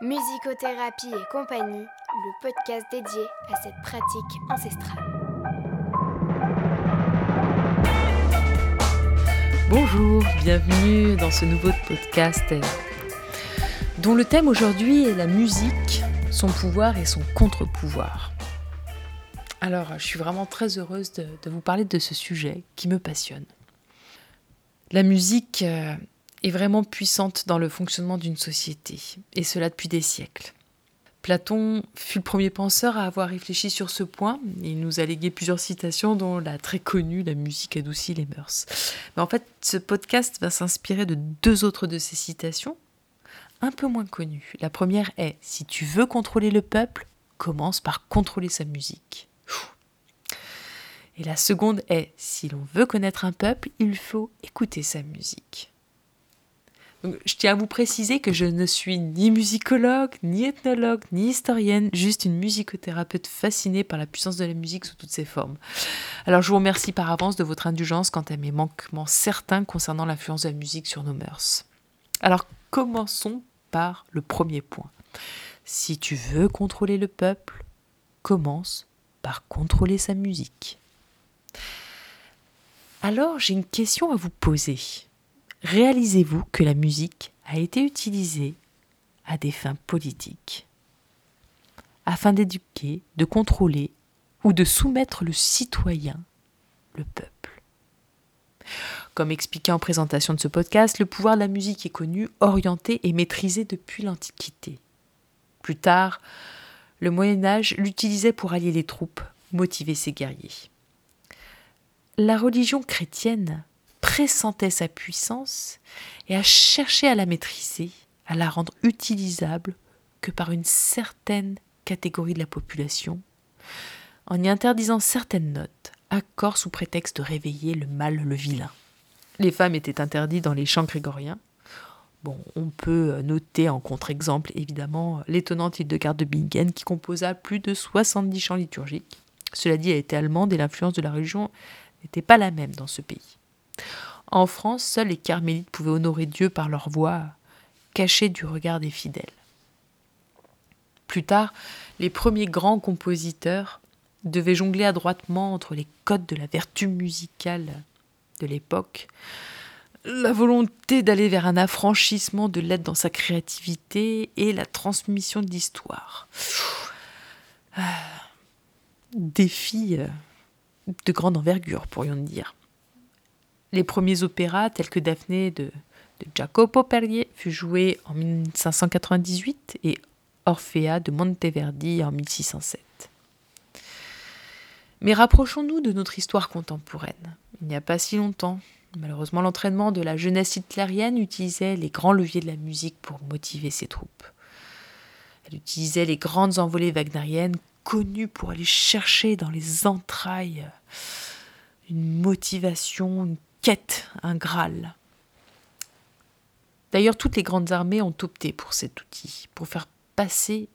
Musicothérapie et compagnie, le podcast dédié à cette pratique ancestrale. Bonjour, bienvenue dans ce nouveau podcast dont le thème aujourd'hui est la musique, son pouvoir et son contre-pouvoir. Alors, je suis vraiment très heureuse de, vous parler de ce sujet qui me passionne. La musique euh, est vraiment puissante dans le fonctionnement d'une société, et cela depuis des siècles. Platon fut le premier penseur à avoir réfléchi sur ce point. Il nous a légué plusieurs citations, dont la très connue La musique adoucit les mœurs. Mais en fait, ce podcast va s'inspirer de deux autres de ces citations, un peu moins connues. La première est Si tu veux contrôler le peuple, commence par contrôler sa musique. Et la seconde est Si l'on veut connaître un peuple, il faut écouter sa musique je tiens à vous préciser que je ne suis ni musicologue, ni ethnologue, ni historienne, juste une musicothérapeute fascinée par la puissance de la musique sous toutes ses formes. Alors je vous remercie par avance de votre indulgence quant à mes manquements certains concernant l'influence de la musique sur nos mœurs. Alors commençons par le premier point. Si tu veux contrôler le peuple, commence par contrôler sa musique. Alors j'ai une question à vous poser réalisez-vous que la musique a été utilisée à des fins politiques, afin d'éduquer, de contrôler ou de soumettre le citoyen, le peuple. Comme expliqué en présentation de ce podcast, le pouvoir de la musique est connu, orienté et maîtrisé depuis l'Antiquité. Plus tard, le Moyen Âge l'utilisait pour allier les troupes, motiver ses guerriers. La religion chrétienne pressentait sa puissance et a cherché à la maîtriser, à la rendre utilisable que par une certaine catégorie de la population, en y interdisant certaines notes, accords sous prétexte de réveiller le mal, le vilain. Les femmes étaient interdites dans les chants grégoriens. Bon, on peut noter en contre-exemple évidemment l'étonnante Hildegarde de Bingen qui composa plus de 70 chants liturgiques. Cela dit, elle était allemande et l'influence de la religion n'était pas la même dans ce pays. En France, seuls les carmélites pouvaient honorer Dieu par leur voix, cachée du regard des fidèles. Plus tard, les premiers grands compositeurs devaient jongler adroitement entre les codes de la vertu musicale de l'époque, la volonté d'aller vers un affranchissement de l'être dans sa créativité et la transmission de l'histoire. Ah, défi euh, de grande envergure, pourrions dire. Les premiers opéras, tels que Daphné de, Jacopo Perrier, fut joué en 1598 et Orfea de Monteverdi en 1607. Mais rapprochons-nous de notre histoire contemporaine. Il n'y a pas si longtemps, malheureusement, l'entraînement de la jeunesse hitlérienne utilisait les grands leviers de la musique pour motiver ses troupes. Elle utilisait les grandes envolées wagneriennes connues pour aller chercher dans les entrailles une motivation, une quête, un Graal. D'ailleurs, toutes les grandes armées ont opté pour cet outil, pour faire passer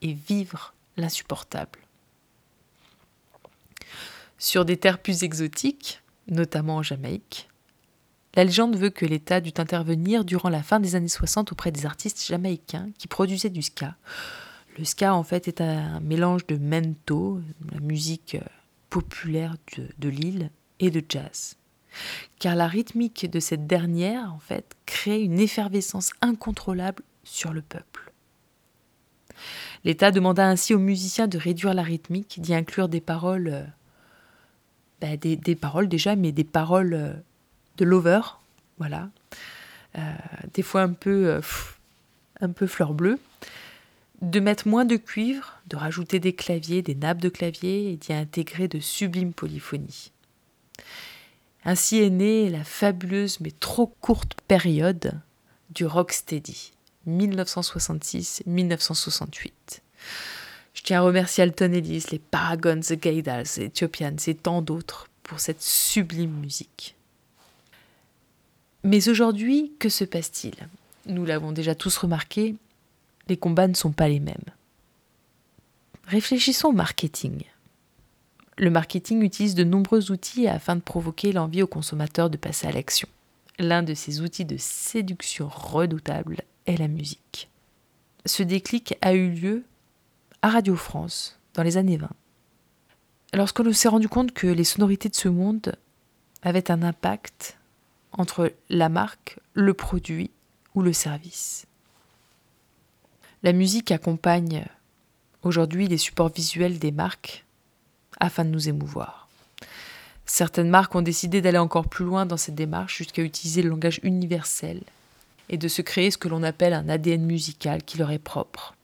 et vivre l'insupportable. Sur des terres plus exotiques, notamment en Jamaïque, la légende veut que l'État dut intervenir durant la fin des années 60 auprès des artistes jamaïcains qui produisaient du ska. Le ska, en fait, est un mélange de mento, la musique populaire de, de l'île, et de jazz car la rythmique de cette dernière, en fait, crée une effervescence incontrôlable sur le peuple. L'État demanda ainsi aux musiciens de réduire la rythmique, d'y inclure des paroles, euh, bah, des, paroles déjà, mais des paroles euh, de lover, voilà, euh, des fois un peu, un peu fleur bleue, de mettre moins de cuivre, de rajouter des claviers, des nappes de clavier et d'y intégrer de sublimes polyphonies. Ainsi est née la fabuleuse mais trop courte période du rocksteady, 1966-1968. Je tiens à remercier Alton Ellis, les Paragons, The Gaydals, Ethiopians et tant d'autres pour cette sublime musique. Mais aujourd'hui, que se passe-t-il? Nous l'avons déjà tous remarqué, les combats ne sont pas les mêmes. Réfléchissons au marketing. Le marketing utilise de nombreux outils afin de provoquer l'envie aux consommateurs de passer à l'action. L'un de ces outils de séduction redoutable est la musique. ce déclic a eu lieu à Radio France dans les années 20. Lorsque l'on s'est rendu compte que les sonorités de ce monde avaient un impact entre la marque, le produit ou le service. La musique accompagne aujourd'hui les supports visuels des marques afin de nous émouvoir. Certaines marques ont décidé d'aller encore plus loin dans cette démarche jusqu'à utiliser le langage universel et de se créer ce que l'on appelle un ADN musical qui leur est propre.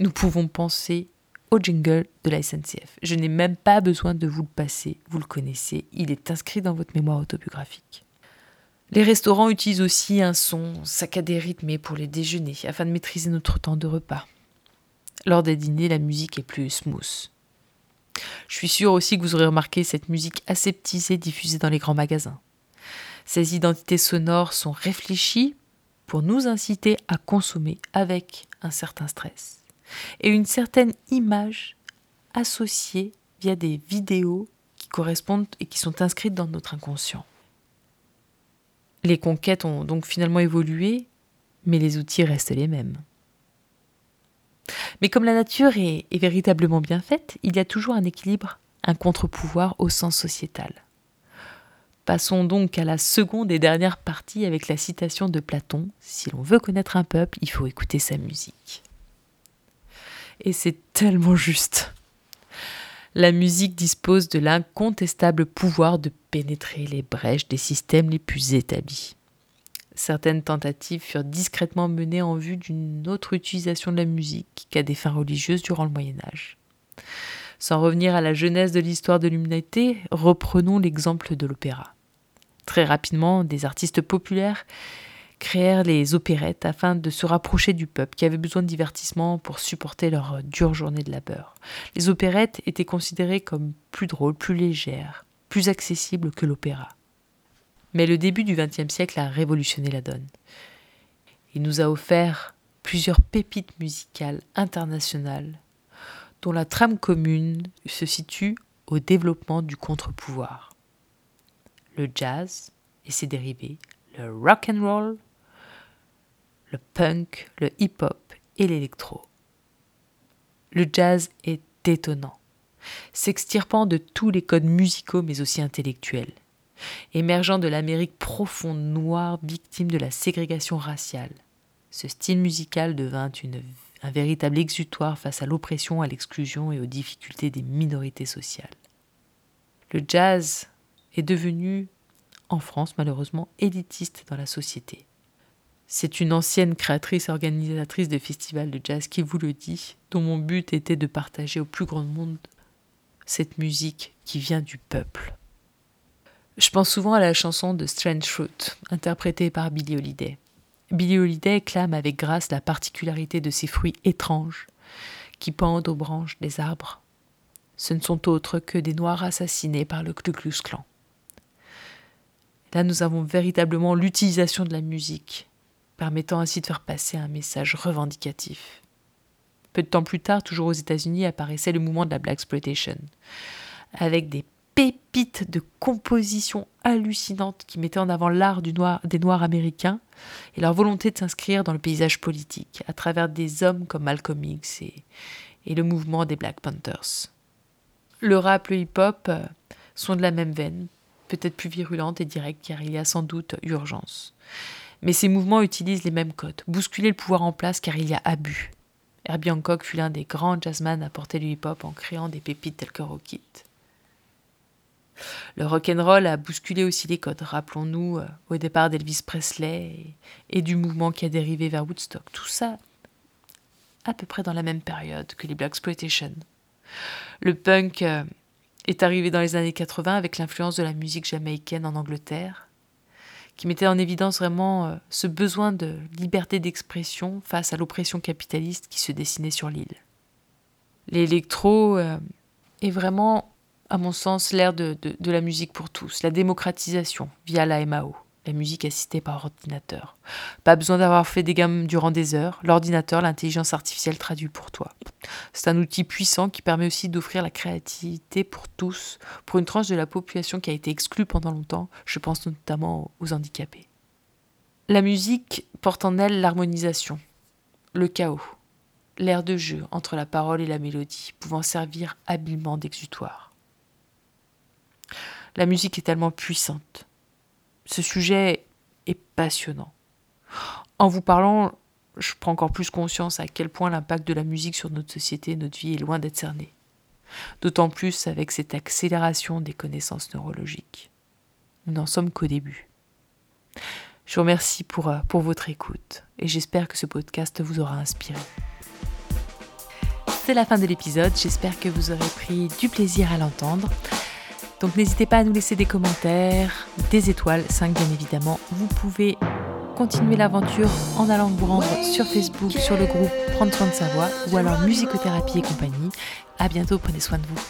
Nous pouvons penser au jingle de la SNCF. Je n'ai même pas besoin de vous le passer, vous le connaissez, il est inscrit dans votre mémoire autobiographique. Les restaurants utilisent aussi un son saccadé rythmé pour les déjeuners afin de maîtriser notre temps de repas. Lors des dîners, la musique est plus smooth. Je suis sûre aussi que vous aurez remarqué cette musique aseptisée diffusée dans les grands magasins. Ces identités sonores sont réfléchies pour nous inciter à consommer avec un certain stress et une certaine image associée via des vidéos qui correspondent et qui sont inscrites dans notre inconscient. Les conquêtes ont donc finalement évolué, mais les outils restent les mêmes. Mais comme la nature est, véritablement bien faite, il y a toujours un équilibre, un contre-pouvoir au sens sociétal. Passons donc à la seconde et dernière partie avec la citation de Platon. Si l'on veut connaître un peuple, il faut écouter sa musique. Et c'est tellement juste. La musique dispose de l'incontestable pouvoir de pénétrer les brèches des systèmes les plus établis. Certaines tentatives furent discrètement menées en vue d'une autre utilisation de la musique qu'à des fins religieuses durant le Moyen Âge. Sans revenir à la genèse de l'histoire de l'humanité, reprenons l'exemple de l'opéra. Très rapidement, des artistes populaires créèrent les opérettes afin de se rapprocher du peuple qui avait besoin de divertissement pour supporter leur dure journée de labeur. Les opérettes étaient considérées comme plus drôles, plus légères, plus accessibles que l'opéra. Mais le début du XXe siècle a révolutionné la donne. Il nous a offert plusieurs pépites musicales internationales dont la trame commune se situe au développement du contre-pouvoir. Le jazz et ses dérivés, le rock and roll, le punk, le hip-hop et l'électro. Le jazz est étonnant, s'extirpant de tous les codes musicaux mais aussi intellectuels émergeant de l'Amérique profonde, noire, victime de la ségrégation raciale. Ce style musical devint un véritable exutoire face à l'oppression, à l'exclusion et aux difficultés des minorités sociales. Le jazz est devenu, en France malheureusement, élitiste dans la société. C'est une ancienne créatrice organisatrice de festivals de jazz qui vous le dit, dont mon but était de partager au plus grand monde cette musique qui vient du peuple. Je pense souvent à la chanson de Strange Fruit, interprétée par Billie Holiday. Billie Holiday clame avec grâce la particularité de ces fruits étranges qui pendent aux branches des arbres. Ce ne sont autres que des noirs assassinés par le Ku Klux Klan. Là, nous avons véritablement l'utilisation de la musique, permettant ainsi de faire passer un message revendicatif. Peu de temps plus tard, toujours aux États-Unis, apparaissait le mouvement de la Black Exploitation, avec des pépites de composition hallucinantes qui mettaient en avant l'art des Noirs américains et leur volonté de s'inscrire dans le paysage politique à travers des hommes comme Malcolm X et, le mouvement des Black Panthers. Le rap, le hip-hop euh, sont de la même veine, peut-être plus virulente et directe car il y a sans doute urgence. Mais ces mouvements utilisent les mêmes codes, bousculer le pouvoir en place car il y a abus. Herbie Hancock fut l'un des grands jazzmen à porter le hip-hop en créant des pépites telles que Rockit. Le rock'n'roll a bousculé aussi les codes. Rappelons-nous euh, au départ d'Elvis Presley et, du mouvement qui a dérivé vers Woodstock. Tout ça à peu près dans la même période que les Black Exploitation. Le punk euh, est arrivé dans les années 80 avec l'influence de la musique jamaïcaine en Angleterre, qui mettait en évidence vraiment euh, ce besoin de liberté d'expression face à l'oppression capitaliste qui se dessinait sur l'île. L'électro est vraiment à mon sens, l'ère de, la musique pour tous, la démocratisation via la MAO, la musique assistée par ordinateur. Pas besoin d'avoir fait des gammes durant des heures, l'ordinateur, l'intelligence artificielle traduit pour toi. C'est un outil puissant qui permet aussi d'offrir la créativité pour tous, pour une tranche de la population qui a été exclue pendant longtemps, je pense notamment aux handicapés. La musique porte en elle l'harmonisation, le chaos, l'air de jeu entre la parole et la mélodie, pouvant servir habilement d'exutoire. La musique est tellement puissante. Ce sujet est passionnant. En vous parlant, je prends encore plus conscience à quel point l'impact de la musique sur notre société et notre vie est loin d'être cerné. D'autant plus avec cette accélération des connaissances neurologiques. Nous n'en sommes qu'au début. Je vous remercie pour, euh, pour votre écoute et j'espère que ce podcast vous aura inspiré. C'est la fin de l'épisode, j'espère que vous aurez pris du plaisir à l'entendre. Donc n'hésitez pas à nous laisser des commentaires, des étoiles, 5 bien évidemment. Vous pouvez continuer l'aventure en allant vous rendre sur Facebook, sur le groupe Prendre soin de sa voix ou alors Musicothérapie et compagnie. À bientôt, prenez soin de vous.